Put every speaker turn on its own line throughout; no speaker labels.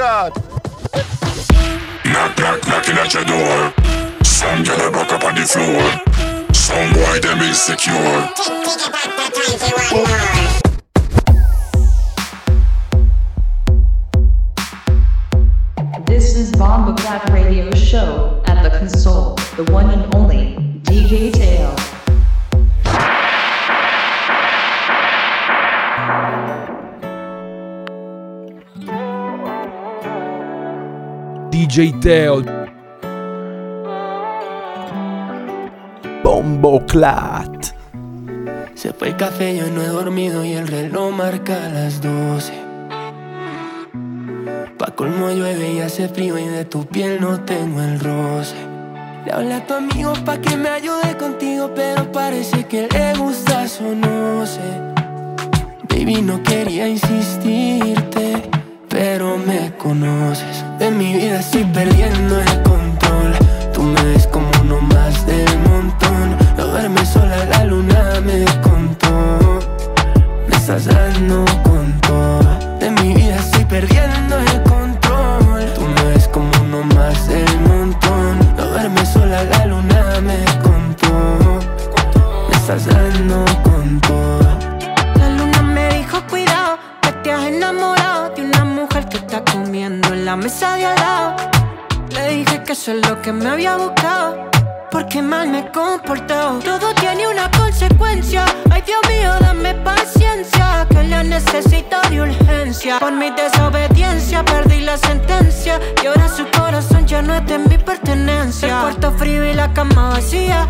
God.
Knock, knock, knocking at your door. Some girl back up on the floor. Some boy them insecure.
This is Bomba Clap Radio Show at the console, the one and only DJ Tail.
DJ Teo. Bombo Clat.
Se fue el café, yo no he dormido y el reloj marca las 12. Pa' colmo llueve y hace frío y de tu piel no tengo el roce. Le hablé a tu amigo pa' que me ayude contigo, pero parece que le gustas o no sé. Baby, no quería insistirte, pero me conoces. De mi vida estoy perdiendo el control. Tú me ves como uno más del montón. No duerme sola, la luna me contó. Me estás dando con todo. De mi vida estoy perdiendo el control. Tú me ves como uno más del montón. No duerme sola, la luna me contó. Me estás dando con todo.
La luna me dijo cuidado, que te has enamorado mujer que está comiendo en la mesa de al lado. Le dije que eso es lo que me había buscado, porque mal me he comportado. Todo tiene una consecuencia. Ay Dios mío, dame paciencia, que la necesito de urgencia. Por mi desobediencia perdí la sentencia y ahora su corazón ya no es de mi pertenencia. El cuarto frío y la cama vacía,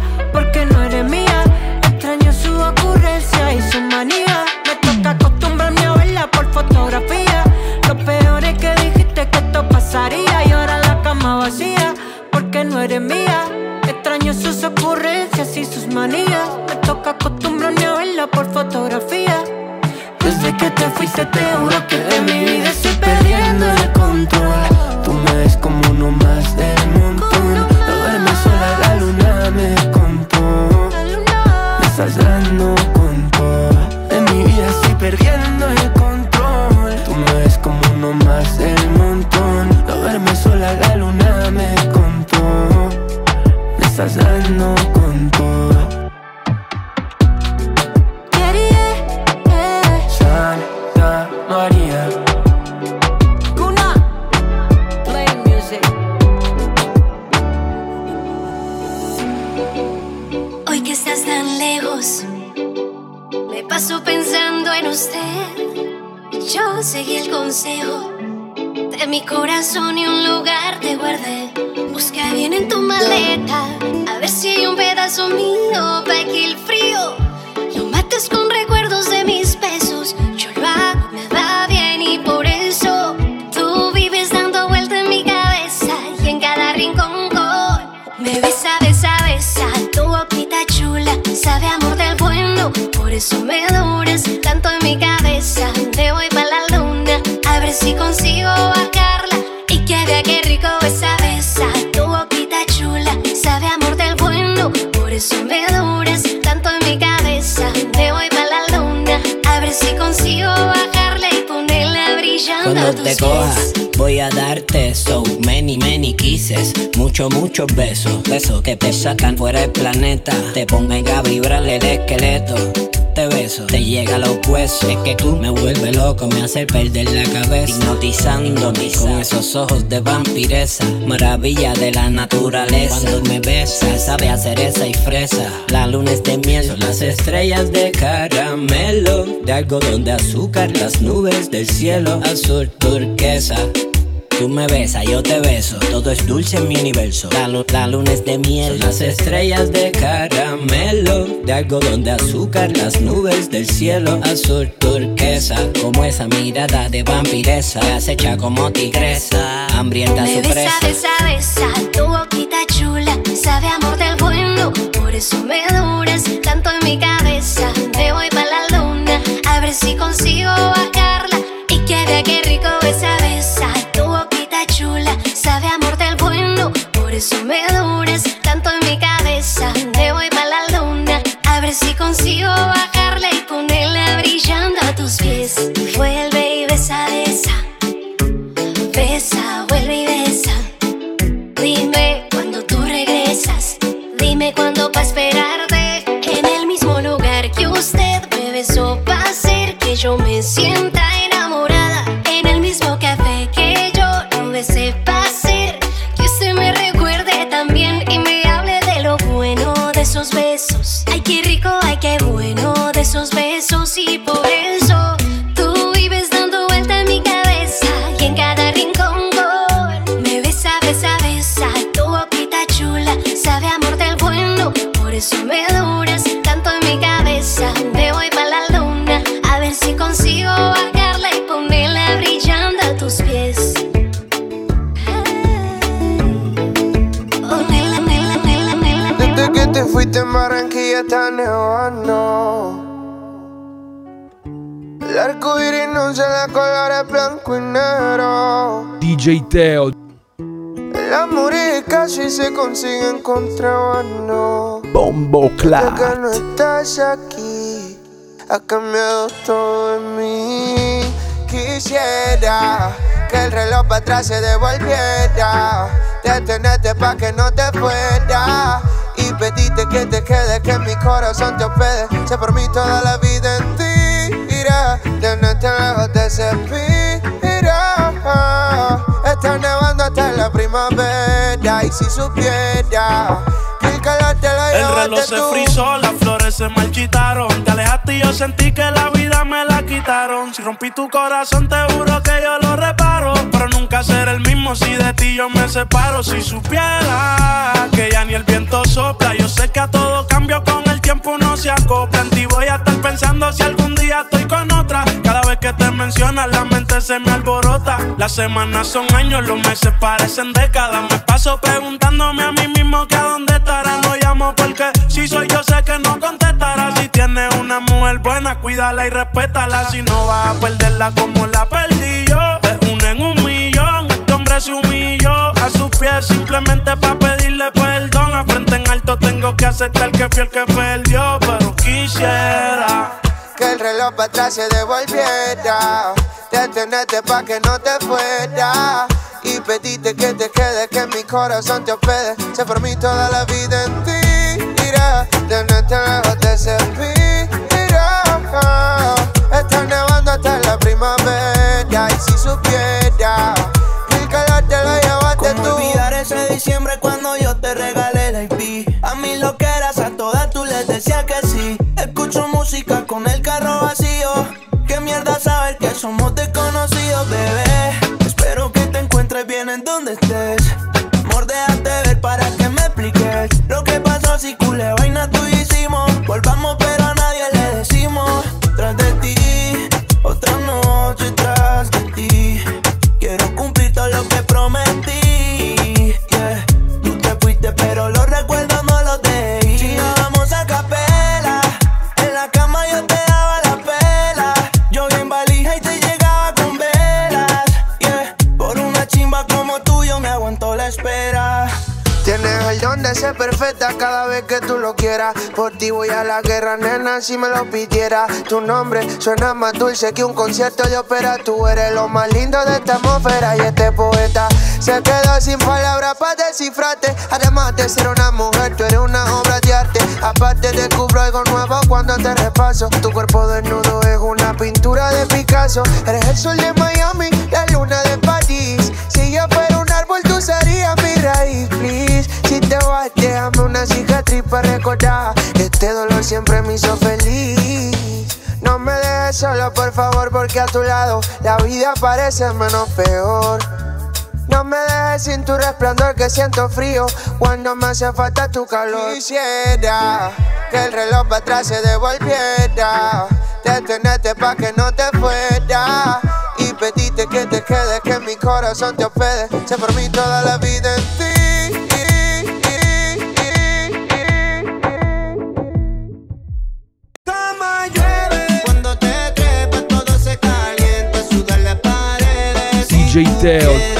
brillando a
Cuando
tus
te
pies.
coja, voy a darte so many, many kisses. Muchos, muchos besos. Besos que te sacan fuera del planeta. Te pongan a vibrar el esqueleto. Te beso, te llega a los huesos. Es que tú me vuelves loco, me hace perder la cabeza. Hipnotizándome con esos ojos de vampiresa. Maravilla de la naturaleza. Cuando me besas, sabe a cereza y fresa. La luna es de miel, son las estrellas de caramelo. De algodón de azúcar, las nubes del cielo azul turquesa. Tú me besas, yo te beso, todo es dulce en mi universo. La, lu- la luna es de miel, son las estrellas de caramelo, de algodón de azúcar, las nubes del cielo azul turquesa. Como esa mirada de vampiresa, acecha como tigresa, hambrienta
Me
su
besa,
presa.
besa, besa, tu boquita chula, sabe amor del bueno, por eso me duras tanto en mi cabeza. Me voy pa' la luna, a ver si consigo bajarla y que vea qué rico besa, besa, eso me duras tanto en mi cabeza. Me voy para la luna, a ver si consigo bajarla y ponerla brillando a tus pies. Vuelve y besa, besa, besa, vuelve y besa. Dime cuando tú regresas, dime cuándo pa' esperarte. En el mismo lugar que usted me besó, pa' hacer que yo me sienta. Esos besos. Ay, qué rico, ay, qué
bueno de esos besos. Y por está nevando. El arco iris no se le colores blanco y negro.
DJ Teo.
El amor y casi se consigue en contrabando.
Bombo
Desde que no estás aquí, ha cambiado todo en mí. Quisiera que el reloj para atrás se devolviera. Detenerte pa' que no te fuera. Y pedirte que te quedes, que mi corazón te hospede. Sé por mí toda la vida en ti. Irá, tenerte lejos te inspira. Está nevando hasta la primavera. Y si supiera que el calor te lo
El reloj se frizó, las flores se marchitaron. Te alejaste y yo sentí que la vida me la quitaron. Si rompí tu corazón, te juro que yo lo reparo. Pero nunca seré el mismo si de ti yo me separo. Si supiera que ya ni el viento sopla. Yo sé que a todo cambio con el tiempo no se acopla. En ti voy a estar pensando si algún día estoy con otra. Cada vez que te mencionas, la mente se me alborota. Las semanas son años, los meses parecen décadas. Me paso preguntándome a mí mismo que a dónde estará. No llamo porque si soy yo sé que no contestará. Si tienes una mujer buena, cuídala y respétala. Si no vas a perderla como la perdí yo. De uno en un millón, este hombre se humilló a sus pies simplemente para pedirle en alto tengo que aceptar que fui el que perdió, pero quisiera.
que el reloj para atrás se devolviera. Detenerte pa' que no te fuera. Y pedirte que te quedes, que mi corazón te hospede. Sé por mí toda la vida en ti. Irá, tenerte lejos te servirá. Está nevando hasta la primavera. Y si supiera que el calor te lo llevaste
¿Cómo
tú.
olvidar ese diciembre cuando decía que sí. Escucho música con el carro vacío. Qué mierda saber que somos desconocidos,
cada vez que tú lo quieras. Por ti voy a la guerra, nena, si me lo pidiera. Tu nombre suena más dulce que un concierto de ópera. Tú eres lo más lindo de esta atmósfera y este poeta se quedó sin palabras para descifrarte. Además de ser una mujer, tú eres una obra de arte. Aparte descubro algo nuevo cuando te repaso. Tu cuerpo desnudo es una pintura de Picasso. Eres el sol de Miami, la luna de París. Si yo fuera un árbol, tú serías mi raíz, una cicatriz para recordar que este dolor siempre me hizo feliz. No me dejes solo, por favor, porque a tu lado la vida parece menos peor. No me dejes sin tu resplandor que siento frío cuando me hace falta tu calor. Quisiera que el reloj para atrás se devolviera. Detenerte pa' que no te fuera. Y pedirte que te quedes, que mi corazón te hospede. Sé por mí toda la vida en ti.
DJ Teo.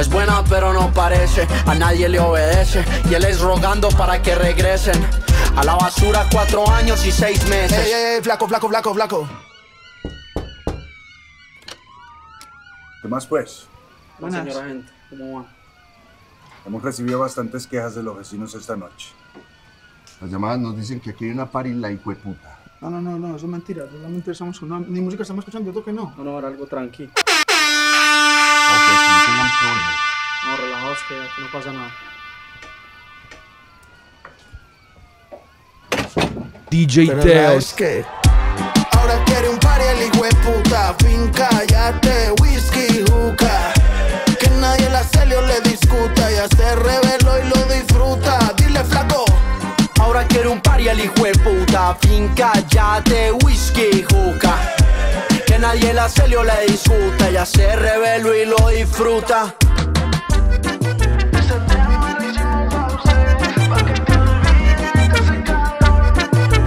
Es buena pero no parece, a nadie le obedece y él es rogando para que regresen. A la basura cuatro años y seis meses.
Ey, ey, ey, flaco, flaco, flaco, flaco.
¿Qué más pues?
Buenas. Señora gente, ¿cómo va?
Hemos recibido bastantes quejas de los vecinos esta noche.
Las llamadas nos dicen que aquí hay una party la puta.
No, no, no, no, eso es mentira. Realmente estamos no, ni música estamos escuchando, yo que no. No, no, era algo tranquilo. Ok, no tengan problema. No, relajados que aquí no pasa nada.
DJ Teos. que ahora quiere un party el hijo de puta. Finca, yate, whisky, hookah nadie la celio le discuta. Ya se reveló y lo disfruta. Dile flaco.
Ahora quiero un party el hijo de puta. Finca, yate, whisky, juca nadie la celió le disgusta. Ella se reveló y lo disfruta.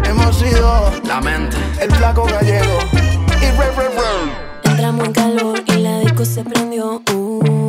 Hemos sido
la mente,
el flaco gallego y re, re, re.
Entramos en calor y la disco se prendió. Uh.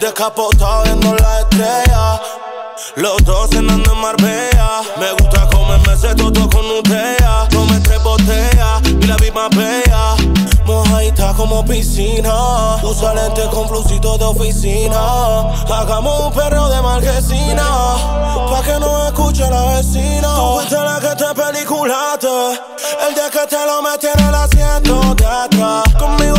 Descapotado viendo la estrella. Los dos cenando en Marbella. Me gusta comerme ese todo con Nutella. Tomé tres botellas y la vi más bella. Mojadita como piscina. Usa lentes con flucito de oficina. Hagamos un perro de marquesina. Pa' que no escuche la vecina. Tú fuiste la que te peliculaste. El día que te lo metí en el asiento de atrás. Conmigo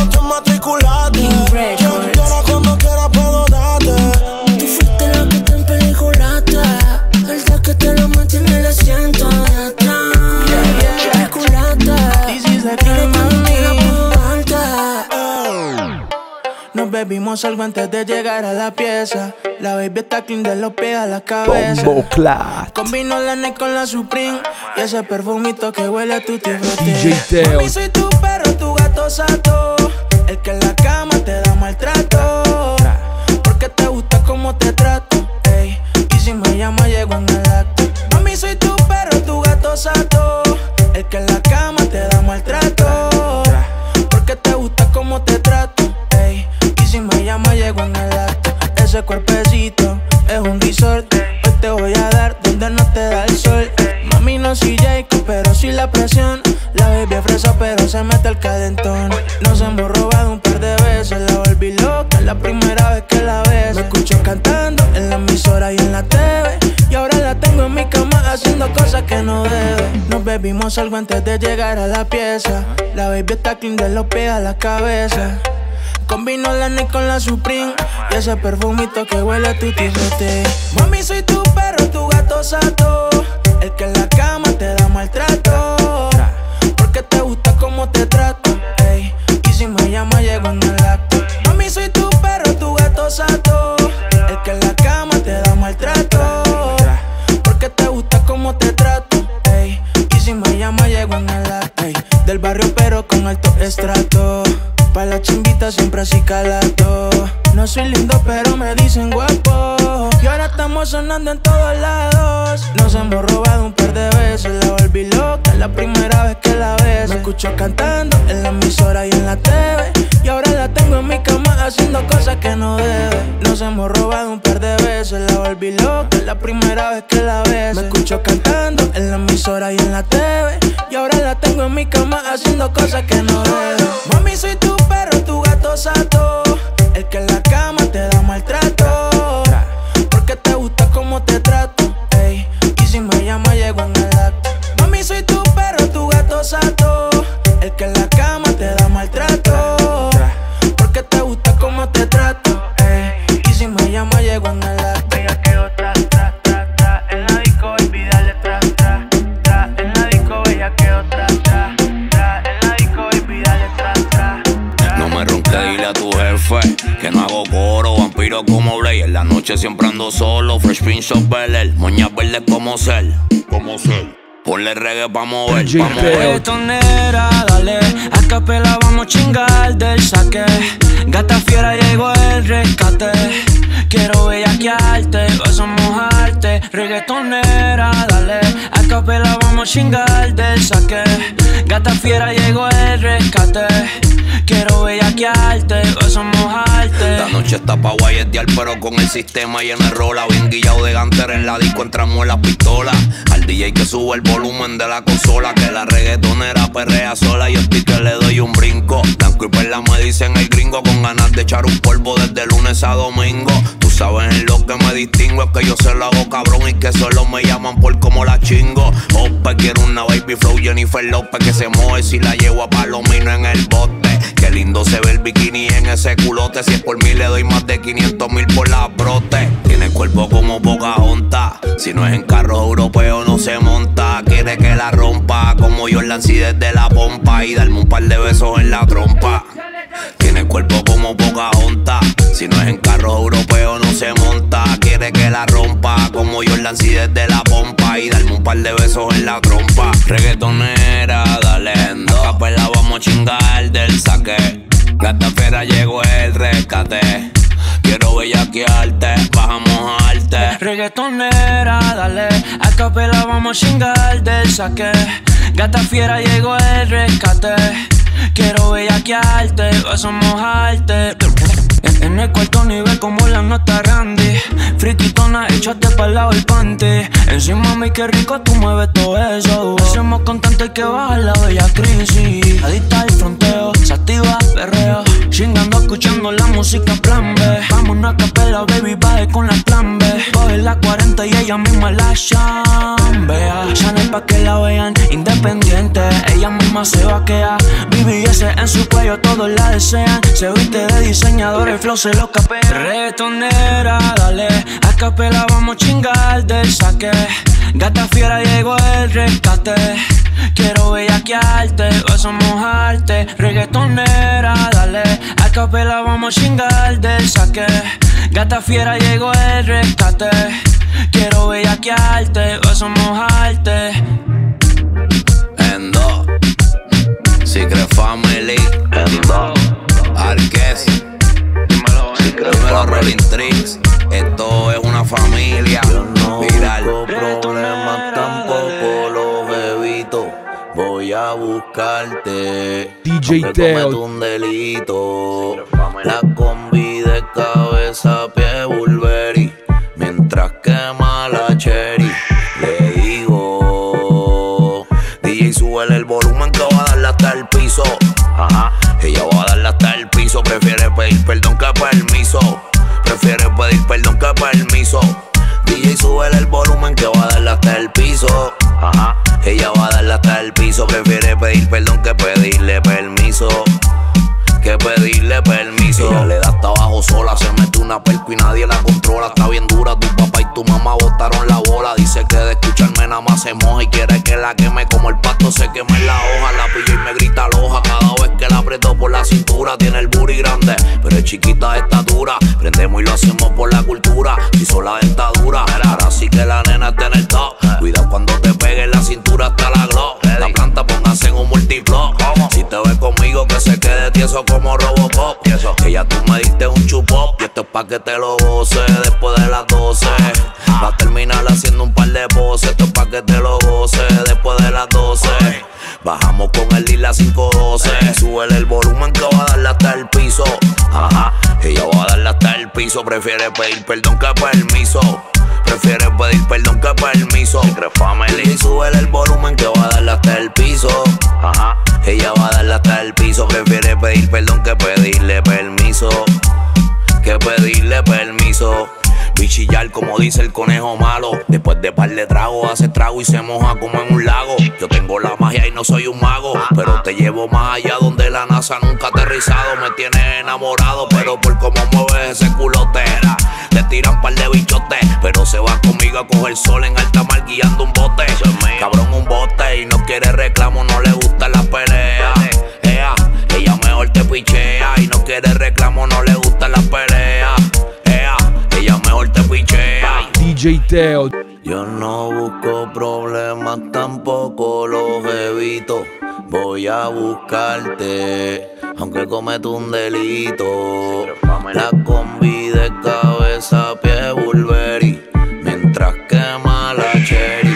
Bebimos algo antes de llegar a la pieza. La baby está clean de los pies a la cabeza. Combino la Nike con la Supreme. Y ese perfumito que huele a tu tibrote.
DJ Teo.
Mami, soy tu perro, tu gato sato. El que en la cama te da Cuerpecito es un resort. Hoy te voy a dar donde no te da el sol. Mami, no soy Jacob, pero sí la presión. La es fresa, pero se mete el cadentón. Nos hemos robado un par de veces. La volví loca, la primera vez que la ves. Me escucho cantando en la emisora y en la TV. Y ahora la tengo en mi cama haciendo cosas que no debe. Nos bebimos algo antes de llegar a la pieza. La baby está clean de los pies a la cabeza. Combino la Nike con la Supreme. Y ese perfumito que huele a tu frutti Mami, soy tu perro, tu gato sato. El que en la cama te da maltrato siempre así calato. No soy lindo, pero me dicen guapo. Y ahora estamos sonando en todos lados. Nos hemos robado un par de veces. La volví loca, la primera vez que la ves. Me escucho cantando en la emisora y en la TV. Y ahora la tengo en mi cama haciendo cosas que no debe. Nos hemos robado un par de veces. La volví loca, la primera vez que la ves. Me escucho cantando en la emisora y en la TV. Y ahora la tengo en mi cama haciendo cosas que no debe. Mami, soy tu perro, tu gato sato. El que en la cama tu
jefe que no hago coro, vampiro como Blade. En la noche siempre ando solo, Fresh Prince of Bel-Air, moñas verdes como Cell, como Cell. Ponle reggae pa' mover, pa' mover.
Reggaetonera, dale, a capela vamos a chingar del saque. Gata fiera llegó el rescate. Quiero bellaquearte, vas a mojarte. Reggaetonera, dale, a capela vamos a chingar del saque. Gata fiera llegó el rescate. Quiero bellaquearte, a mojarte.
La noche está pa' guayetear, pero con el sistema lleno de rola. Bien guillado de ganter en la disco, entramos en la pistola. Al DJ que sube el volumen de la consola, que la reggaetonera perrea sola. Yo estoy que le doy un brinco. Blanco y perla me dicen el gringo, con ganas de echar un polvo desde lunes a domingo. Tú sabes en lo que me distingo, es que yo se lo hago cabrón y que solo me llaman por como la chingo. Ope, quiero una baby flow Jennifer López que se mueve si la llevo a Palomino en el bote. Qué lindo se ve el bikini en ese culote. Si es por mí le doy más de 500 mil por la brote. Tiene cuerpo como Pocahontas. Si no es en carro europeo no se monta. Quiere que la rompa como Jordan si desde la pompa y darme un par de besos en la trompa. Tiene cuerpo como Pocahontas. Si no es en carro europeo no se monta. Quiere que la rompa como Jordan si desde la pompa y darme un par de besos en la trompa. Reggaetonera, dale endo. Capela vamos a chingar del saque. Gata fiera llegó el rescate. Quiero bellaquearte, vas a mojarte.
Reggaetonera, dale, a capela vamos a chingar del saque. Gata fiera llegó el rescate. Quiero bellaquearte, vas a mojarte. En, el cuarto nivel como la nota Randy. Friquitona, échate pa'l lado el panty. Encima mi qué rico tú mueves todo eso. Hacemos contento y que baja la bella crisis. Adicta al fronteo, se activa perreo. Chingando, escuchando la música plan B. Vámonos a capela, baby, baje con la plan B. Coge la 40 y ella misma la chambea. Chanel pa' que la vean independiente. Ella misma se vaquea. BBS en su cuello, todos la desean. Se viste de diseñador, el flow se lo capea. Reggaetonera, dale. A capela vamos a chingar del saque. Gata fiera llegó el rescate. Quiero bellaquearte, vas a mojarte Reggaetonera, dale. A capela vamos a chingar del saque. Gata fiera llegó el rescate. Quiero bellaquearte, vas a mojarte
Endo Secret Family. Endo Arques eh.
Dímelo, Rolling Tricks. Esto es una familia.
A buscarte.
DJ Teo.
un delito. La combi de cabeza, pie, Bulberi. Mientras quema la cherry. Le digo, DJ, súbele el volumen que va a darle hasta el piso. Ajá, ella va a darle hasta el piso. Prefiere pedir perdón que permiso. Prefiere pedir perdón que permiso. DJ, súbele el volumen que va a perdón que pedirle permiso que pedirle permiso. Ella le da hasta abajo sola, se mete una perco y nadie la controla. Está bien dura, tu papá y tu mamá botaron la bola. Dice que de escucharme nada más se moja y quiere que la queme como el pasto se quema en la hoja. La pillo y me grita loja cada vez que la aprieto por la cintura. Tiene el booty grande, pero es chiquita de estatura. Prendemos y lo hacemos por la cultura. Hizo la dentadura, ahora sí que la nena está en el top. Cuida cuando Si te ves conmigo, que se quede tieso como Robocop. Que ya tú me diste un chupop. Y esto es pa' que te lo goces después de las 12. Va a terminar haciendo un par de poses. Esto es pa' que te lo goces después de las 12. Bajamos con el Lila 512. Súbele el volumen que va a darle hasta el piso. Ajá, ella va a darle hasta el piso. Prefiere pedir perdón que permiso. Prefiere pedir perdón que permiso. Y súbele el volumen que va a darle hasta el piso. Ella va a darle hasta el piso. Prefiere pedir perdón que pedirle permiso. Que pedirle permiso. Bichillar como dice el conejo malo. Después de par de tragos hace trago y se moja como en un lago. Yo tengo la magia y no soy un mago. Pero te llevo más allá donde la NASA nunca ha aterrizado. Me tienes enamorado, pero por cómo mueves ese culote. Tiran par de bichotes, pero se va conmigo a coger sol en alta mar guiando un bote. Cabrón, un bote y no quiere reclamo, no le gustan las peleas. Ea, ella mejor te pichea y no quiere reclamo, no le gustan las peleas. Ea, ella mejor te pichea.
DJ Teo.
Yo no busco problemas, tampoco los evito. Voy a buscarte, aunque cometo un delito. La combi de cabeza, pie, Bulberi. Mientras quema la cherry,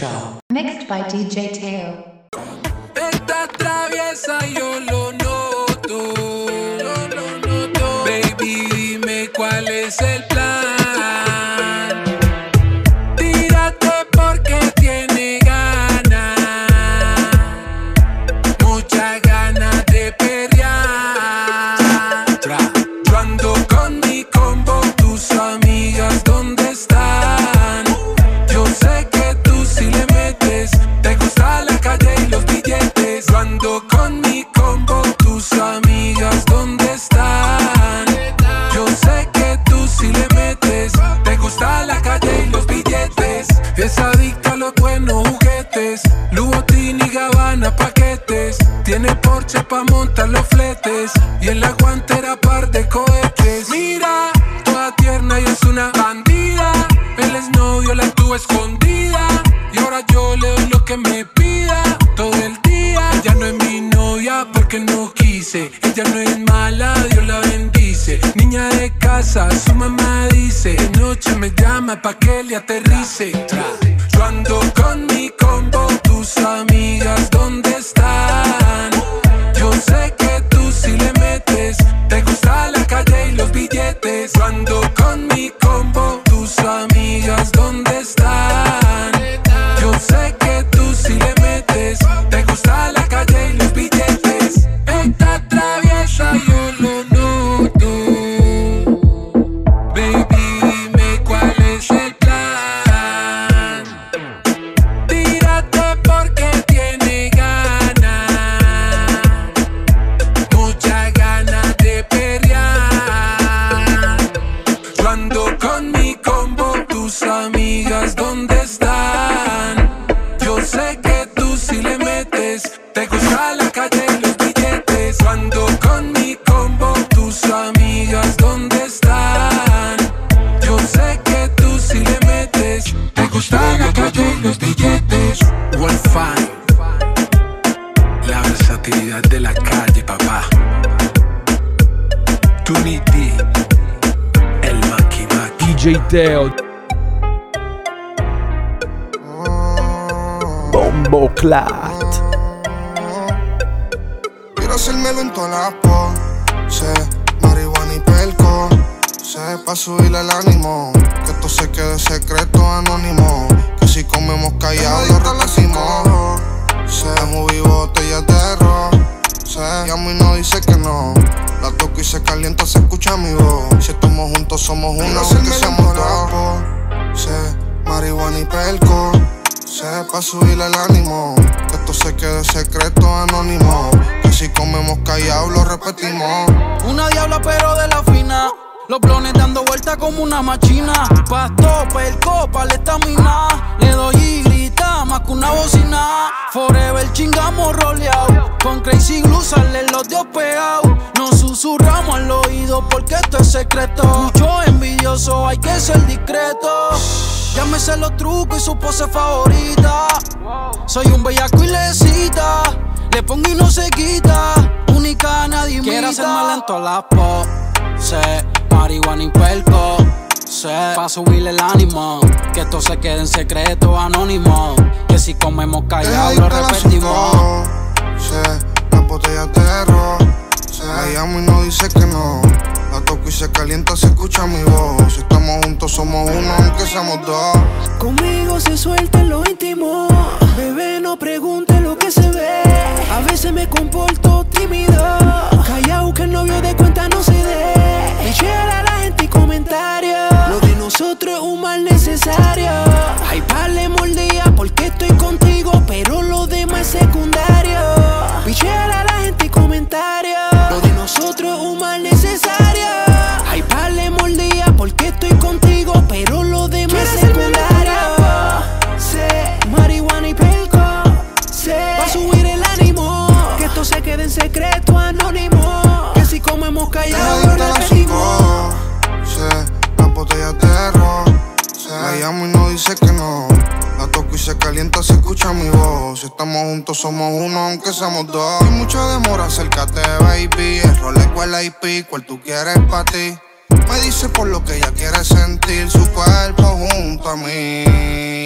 Tchau. Teo. Bombo Clat.
Quiero hacérmelo en todas las poses, marihuana y pelco. Sé pa' subirle el ánimo,
como una machina. Pasto, perco, pa' la estamina. Le doy y grita más que una bocina. Forever chingamos roleado. Con Crazy Glue salen los dios pegados. Nos susurramos al oído porque esto es secreto. Mucho envidioso, hay que ser discreto. Ya me sé los trucos y su pose favorita. Soy un bellaco y le cita. Le pongo y no se quita. Única, nadie. Quiero hacer más lento la pose. Marihuana y perco. Sé, pa' subirle el ánimo. Que esto se quede en secreto anónimo. Que si comemos callado lo repetimos.
Sé, las botellas de ron. La llamo y no dice que no. La toco y se calienta, se escucha mi voz. Si estamos juntos, somos uno, aunque seamos dos.
Conmigo se suelta en lo íntimo. Bebé, no pregunte lo que se ve. A veces me comporto tímido. Callao que el novio de cuenta no se dé. Echar a la gente y comentarios. Lo de nosotros es un mal necesario. Ay, pale mordía porque estoy contigo. Pero lo demás es secundario. De
ron. La llamo y no dice que no. La toco y se calienta, se escucha mi voz. Si estamos juntos, somos uno, aunque seamos dos. Hay mucha demora, acércate, baby. El rol es el IP, cual tú quieres pa' ti. Me dice por lo que ella quiere sentir su cuerpo junto a mí.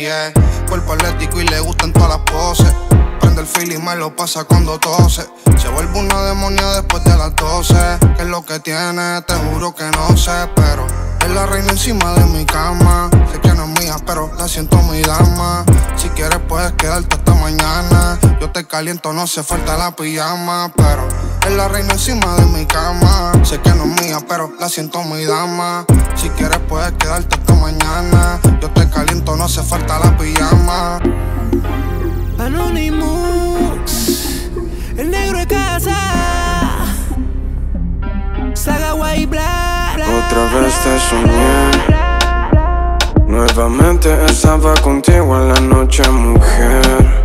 yeah. Cuerpo atlético y le gustan todas las poses. Prende el feeling, me lo pasa cuando tose. Se vuelve una demonia después de las 12. ¿Qué es lo que tiene? Te juro que no sé, pero es la reina encima de mi cama. Sé que no es mía, pero la siento mi dama. Si quieres, puedes quedarte hasta mañana. Yo te caliento, no hace falta la pijama, pero es la reina encima de mi cama. Sé que no es mía, pero la siento mi dama. Si quieres, puedes quedarte hasta mañana. Yo te caliento, no hace falta la pijama.
Anonymous, el negro de casa. Saga White Black.
Otra vez te soñé. Nuevamente estaba contigo en la noche, mujer.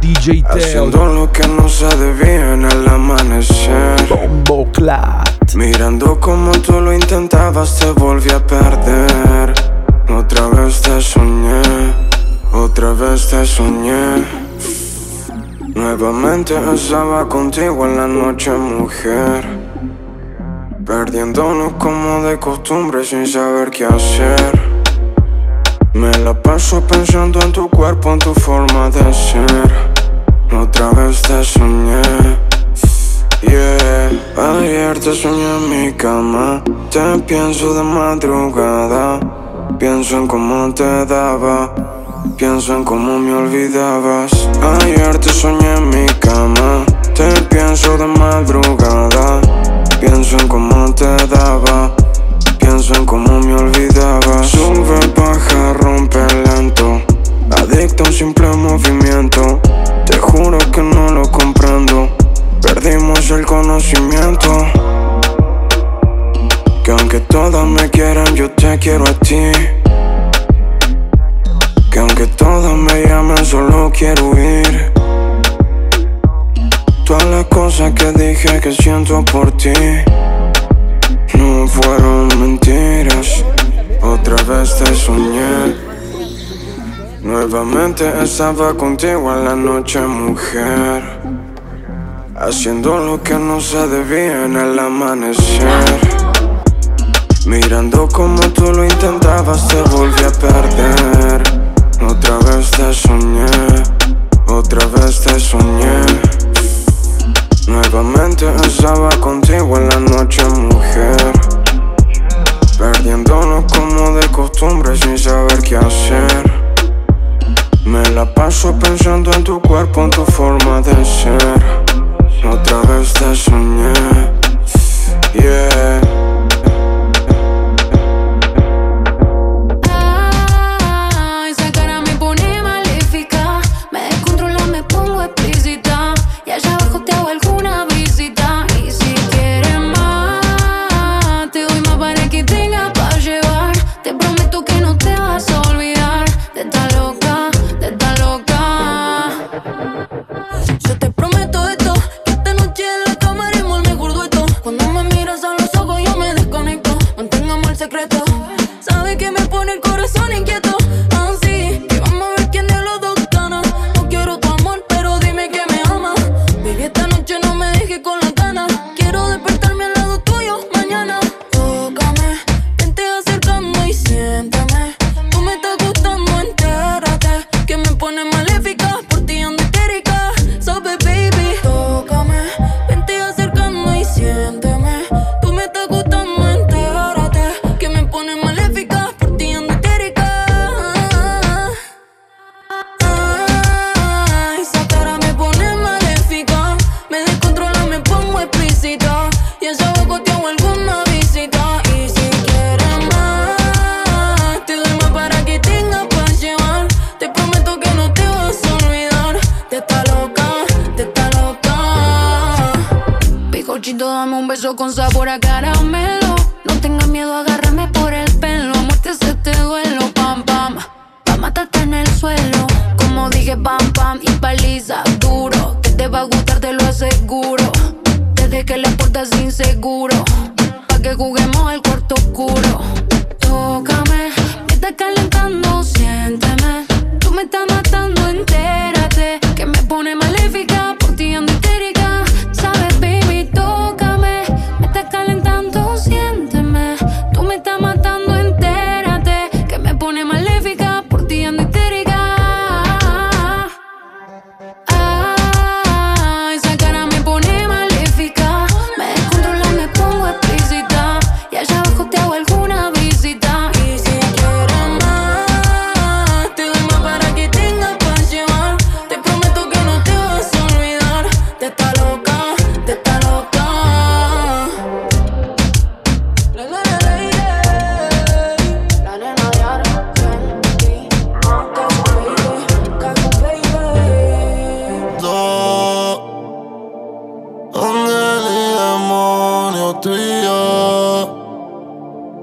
DJ Teo.
Haciendo lo que no se debía en el amanecer.
Bombo Clat.
Mirando como tú lo intentabas, te volví a perder. Otra vez te soñé. Otra vez te soñé. Nuevamente estaba contigo en la noche, mujer. Perdiéndonos como de costumbre sin saber qué hacer. Me la paso pensando en tu cuerpo, en tu forma de ser. Otra vez te soñé. Yeah, ayer te soñé en mi cama. Te pienso de madrugada. Pienso en cómo te daba. Pienso en cómo me olvidabas. Ayer te soñé en mi cama. Te pienso de madrugada. Pienso en cómo te daba. Pienso en cómo me olvidabas. Sube, baja, rompe lento. Adicto a un simple movimiento. Te juro que no lo comprendo. Perdimos el conocimiento. Que aunque todas me quieran, yo te quiero a ti. Que aunque todas me llamen, solo quiero huir. Todas las cosas que dije que siento por ti no fueron mentiras. Otra vez te soñé. Nuevamente estaba contigo en la noche, mujer. Haciendo lo que no se debía en el amanecer.
Mirando como tú lo intentabas, te volví a perder. Otra vez te soñé, otra vez te soñé. Nuevamente estaba contigo en la noche, mujer. Perdiéndonos como de costumbre sin saber qué hacer. Me la paso pensando en tu cuerpo, en tu forma de ser. Otra vez te soñé, yeah.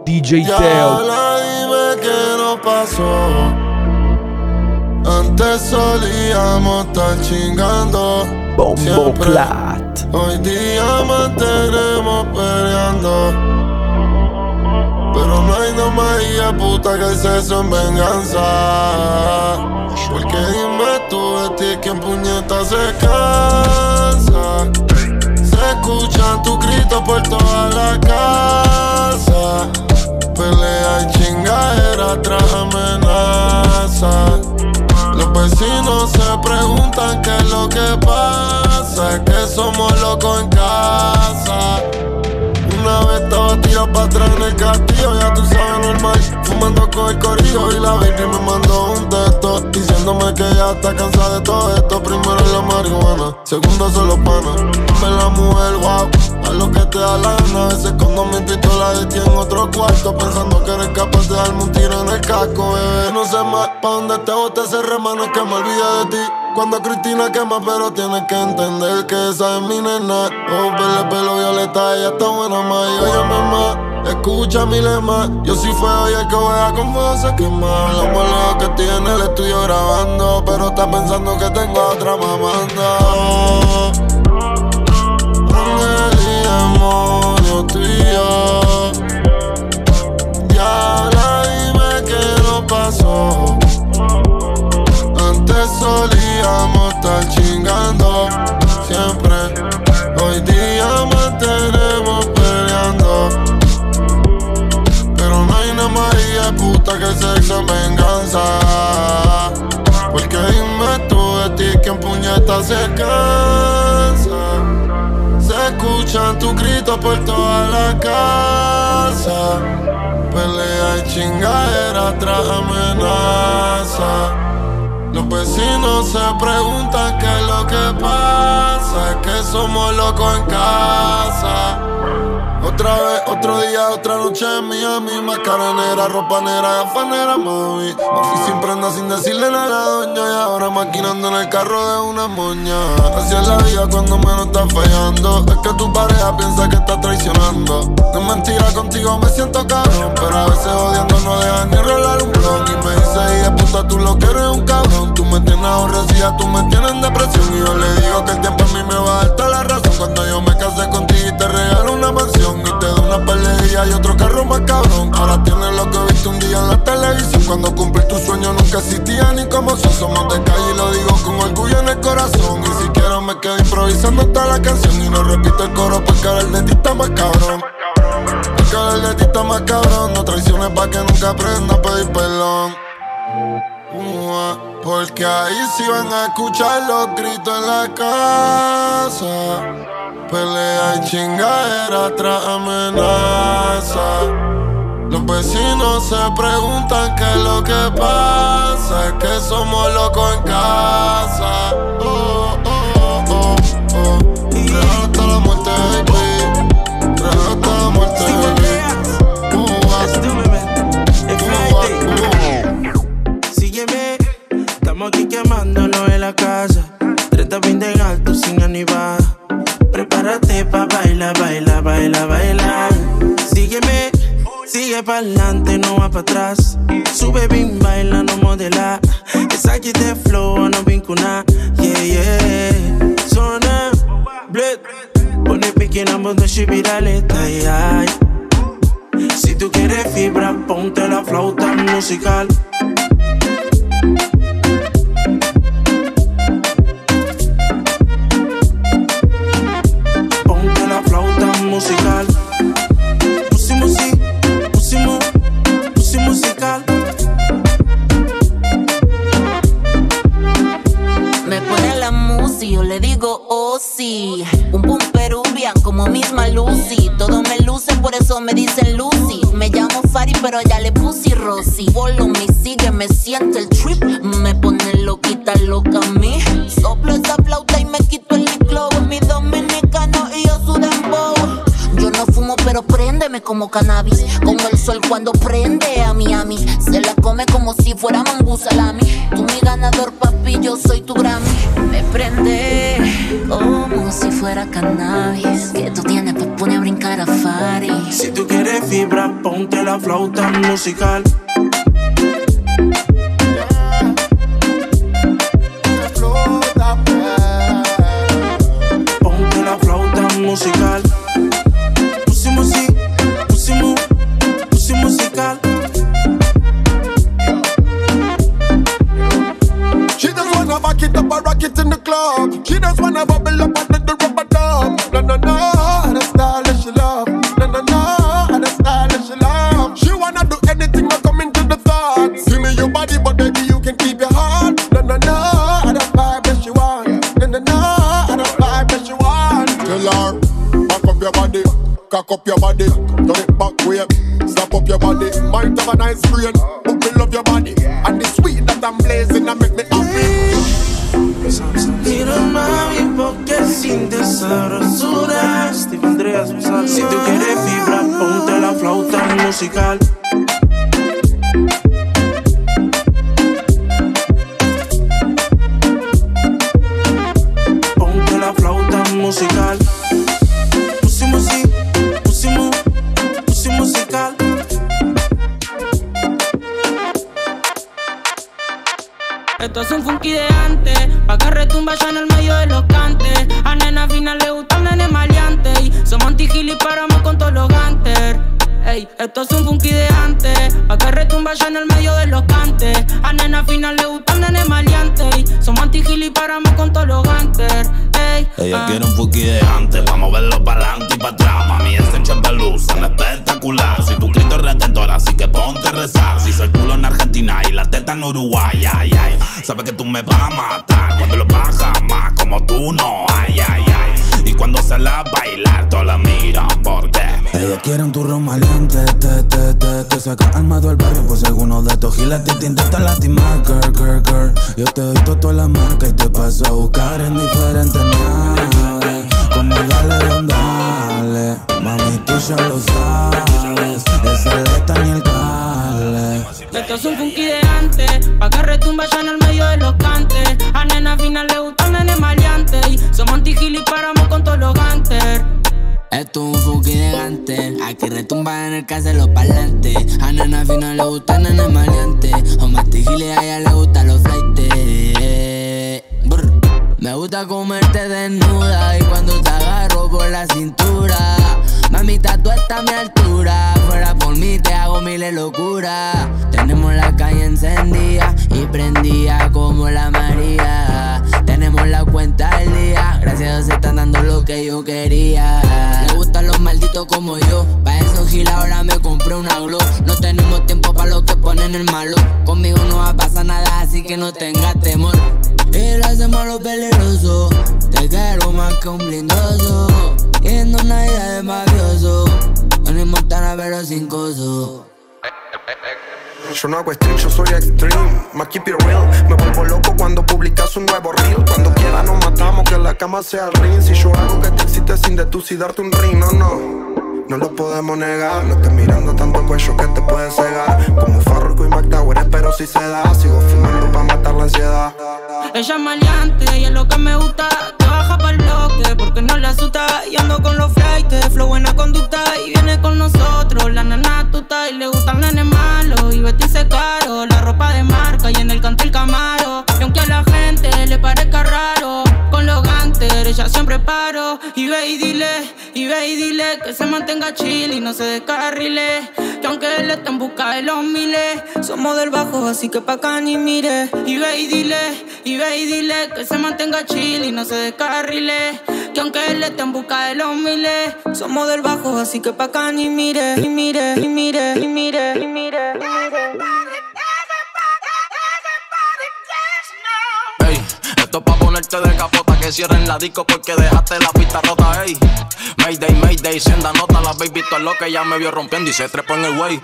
DJ
Y
Teo.
dime qué nos pasó. Antes solíamos estar chingando.
Bombo. Clat.
Hoy día mantenemos peleando. Pero no hay no más hija puta que el sexo en venganza. Porque dime tú de ti que puñeta se cansa. Se escuchan tus gritos por toda la casa. Pelea y chingadera tras amenaza. Los vecinos se preguntan qué es lo que pasa. Es que somos locos en casa. Vez estaba tirado para atrás en el castillo, ya tú sabes normal. Fumando con el corillo y la baby me mandó un texto diciéndome que ya está cansada de todo esto. Primero es la marihuana, segundo son los panas. Dame la mujer, wow, a lo que te da la gana. A veces cuando mi pistola de ti en otro cuarto, pensando que eres capaz de darme un tiro en el casco, bebé. No sé más pa' dónde te bote ese remano que me olvide de ti. Cuando Cristina quema, pero tienes que entender que esa es mi nena. Oh, pele, pelo violeta, ella está buena más. Y óyeme más, escucha mi lema. Yo sí fue y el que vea cómo se quema. La muela que tiene el estudio grabando, pero está pensando que tengo a otra. Ángel y demonio, tú y yo. Ya la dime qué nos pasó. Antes estar siempre. Hoy día mantenemos peleando. Pero no hay nada más puta que sexo en venganza. Porque dime tú de ti quién puñeta se cansa. Se escuchan tus gritos por toda la casa. Pelea y chingadera tras amenaza. Los vecinos se preguntan qué es lo que pasa. Es que somos locos en casa. Otra vez, otro día, otra noche en Miami. Máscara negra, ropa negra, gafas negras, mami. Me fui sin sin decirle nada a doña Y ahora maquinando en el carro de una moña. Así es la vida cuando menos está fallando. Es que tu pareja piensa que está traicionando. No es mentira, contigo me siento cabrón. Pero a veces odiando no dejan ni rolar un blon. Y me dice, y de puta, tú lo que eres un cabrón. Tú me tienes aborrecida, tú me tienes en depresión. Y yo le digo que el tiempo a mí me va a dar la razón. Cuando yo me casé contigo y te regalo una mansión Y te doy una pelería y otro carro más cabrón. Ahora tienes lo que viste un día en la televisión. Cuando cumplí tu sueño nunca existía ni como son. Somos de calle y lo digo con orgullo en el corazón. Y si quiero me quedo improvisando toda la canción. Y no repito el coro porque el de ti más cabrón. Porque el de ti más cabrón. No traiciones pa' que nunca aprenda a pedir perdón Porque ahí sí van a escuchar los gritos en la casa Pelea y chingadera tras amenaza. Los vecinos se preguntan qué es lo que pasa. Es que somos locos en casa. Oh, oh,
estamos aquí quemándonos en la casa. 30 20 en alto sin animar. Prepárate pa' bailar, bailar, bailar, bailar. Sígueme, sigue pa'lante, no va para atrás. Sube bien, baila, no modela. Esa aquí de flow, no vincuna. Yeah, yeah. Zona, bled. Pone pequeña donde se viraleta, ay, ay.
Si tú
quieres fibra, ponte la flauta musical. Musical.
Cock up your body, turn it back way, snap up your body. Might have a nice brain, but me love your body, and the sweet that I'm blazing, and make me happy.
Mira mami, porque sientes sabrosura. Steve Andreas, Si tú quieres fibra, ponte la flauta musical.
Esto es un funky de antes, pa' que retumba ya en el medio de los cantes. A nena final le gusta el nene maleante. Somos anti y paramos con todos los gangsters. Ey,
Ella
ah.
quiere un fuki de antes, pa' moverlo para adelante y para atrás. Mami, ese chapeluz espectacular. Si tu grito es retentor, así que ponte a rezar. Si soy culo en Argentina y la teta en Uruguay, ay, ay. Sabes que tú me vas a matar
estos giles te intenta lastimar, girl, girl, girl. Yo te doy todo la marca y te paso a buscar en diferentes naves Como dale, don dale Mami, tú ya lo sabes. Esa letra ni el cale
Estos son funky de antes,
Es un funky gigante, aquí retumba en el caso de los parlantes. A nena fina le gusta nene maleante. O mastigile a ella le gustan los flightes. Me gusta comerte desnuda y cuando te agarro por la cintura. Mamita, tú estás a mi altura. Fuera por mí te hago miles locuras. Tenemos la calle encendida y prendida como la María. Tenemos la cuenta al día. Gracias a se están dando lo que yo quería. Le gustan los malditos como yo. Pa' eso Gil ahora me compré una glow. No tenemos tiempo para lo que ponen el malo. Conmigo no va a pasar nada, así que no tengas temor. Y lo hacemos lo peligroso. Te quiero más que un blindoso. Yendo una idea de mafioso. El Montana pero sin coso.
Yo no hago stream, yo soy extreme. Más keep it real. Me vuelvo loco cuando publicas un nuevo reel. Cuando quiera nos matamos, que la cama sea el ring. Si yo hago que te excites sin de tú si darte un ring, no, no. No lo podemos negar. No estés mirando tanto el cuello que te puede cegar. Como Farruko y McTower, espero si se da. Sigo fumando para matar la ansiedad.
Ella es maleante y es lo que me gusta. Baja porque no le asusta. Y ando con los flights, flow buena conducta. Y viene con nosotros, la nana tuta. Y le gustan nenes malos y vestirse caro. La ropa de marca y en el canto el camaro. Y aunque a la gente le parezca raro, con los gantes ella siempre paro. Y ve y dile, y ve y dile que se mantenga chill y no se descarrile. Que aunque él esté en busca de los miles, somos del bajo, así que pa' acá ni mire. Y ve y dile, y ve y dile que se mantenga chill y no se descarrile. Que aunque él esté en busca de los miles, somos del bajo, así que pa' acá ni mire. Y mire, y mire, y mire, y mire, y mire.
Ey, esto es pa' ponerte de capota que cierren la disco porque dejaste la pista rota, ey. Mayday, Mayday, senda nota, la baby todo lo que ya me vio rompiendo y se trepó en el way.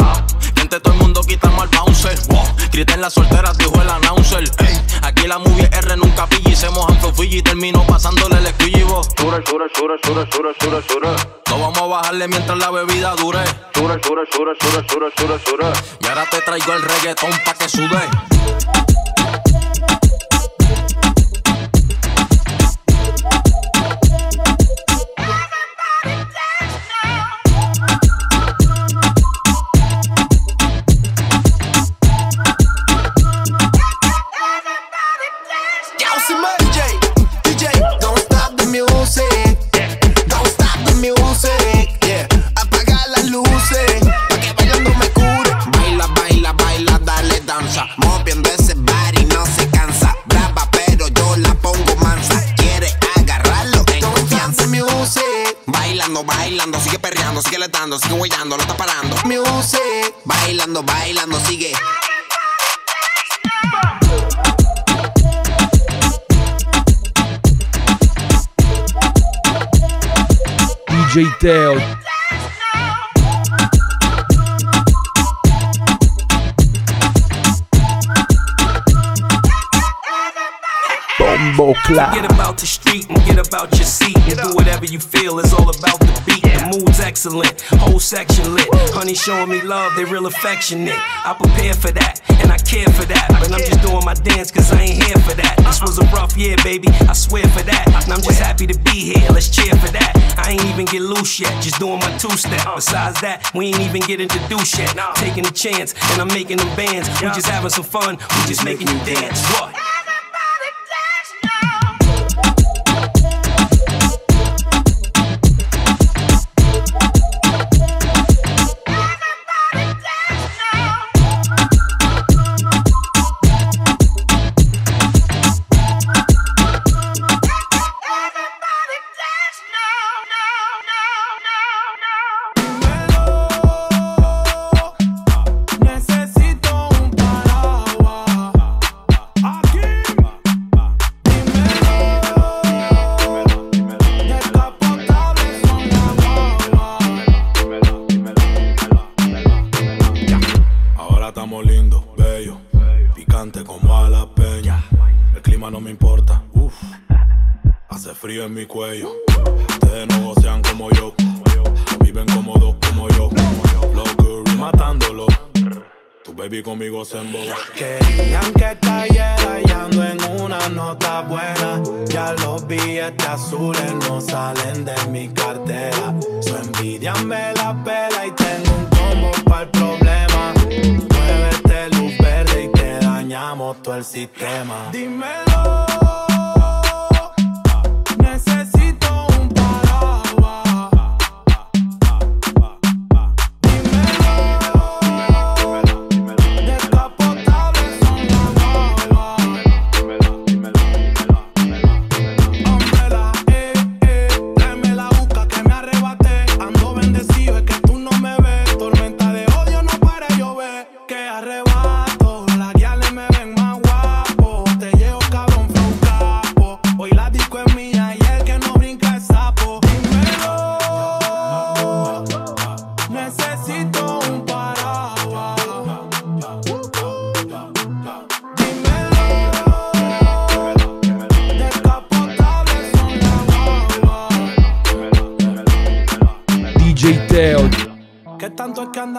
Gente, todo el mundo quitamos al bouncer. Wow. Griten las solteras, dijo el announcer. Ey, aquí la movie R nunca pilla y se mojan y terminó pasándole el squeegee Sure, sure, sure, sure, sure, sure, sure. No vamos a bajarle mientras la bebida dure. Sure, sure, sure, sure, sure, sure, sure. Y ahora te traigo el reggaetón pa' que sude.
Sigue sigue letando, sigue huellando, no está parando.
music,
Bailando, bailando, sigue.
DJ Teo.
Forget about the street and get about your seat and do whatever you feel. It's all about the beat. The mood's excellent, whole section lit. Honey showing me love, they real affectionate. I prepare for that and I care for that, but I'm just doing my dance cause I ain't here for that. This was a rough year, baby. I swear for that, and I'm just happy to be here. Let's cheer for that. I ain't even get loose yet, just doing my two step. Besides that, we ain't even get introduced yet. Taking a chance and I'm making them bands. We just having some fun, we just making you dance. What?
Dembow, Dembow.
Querían que cayera y ando en una nota buena. Ya los billetes azules no salen de mi cartera. Su envidia me la pela y tengo un combo para el problema. Muévete, este luz verde y te dañamos todo el sistema. Dímelo.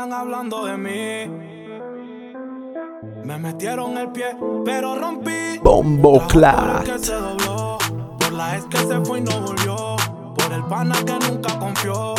andan hablando de mí. Me metieron el pie, pero rompí.
Bombo
Clark. que se dobló, por la ex que se fue y no volvió, por el pana que nunca confió.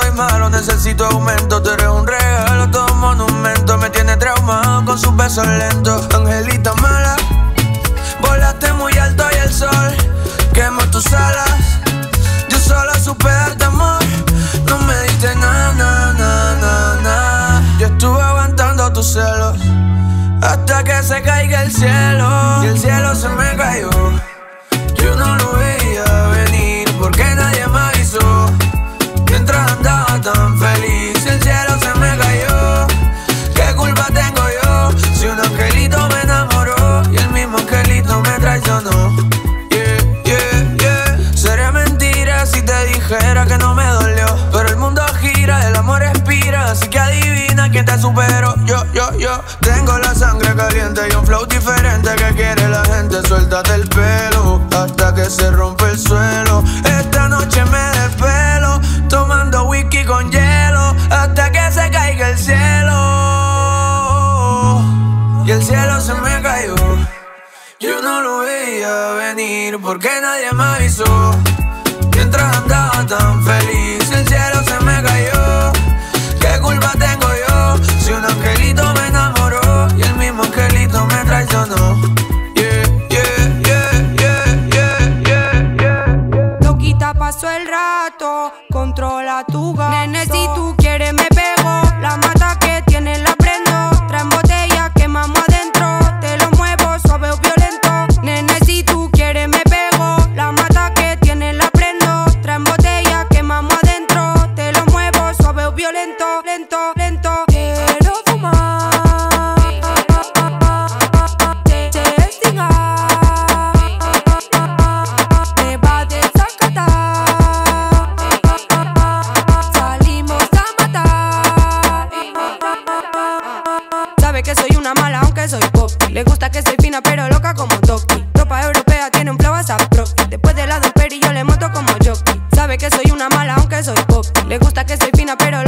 soy malo, necesito aumento. Tú eres un regalo, todo monumento. Me tiene traumado con sus besos lentos. Angelita mala, volaste muy alto y el sol quemó tus alas. Yo solo supe darte amor, no me diste nada, na, na, na, Yo estuve aguantando tus celos hasta que se caiga el cielo y un flow diferente que quiere la gente. Suéltate el pelo hasta que se rompe el suelo. Esta noche me despelo, tomando whisky con hielo hasta que se caiga el cielo. Y el cielo se me cayó. Yo no lo veía venir porque nadie me avisó. Mientras andaba tan feliz
que soy una mala aunque soy pop. Le gusta que soy fina, pero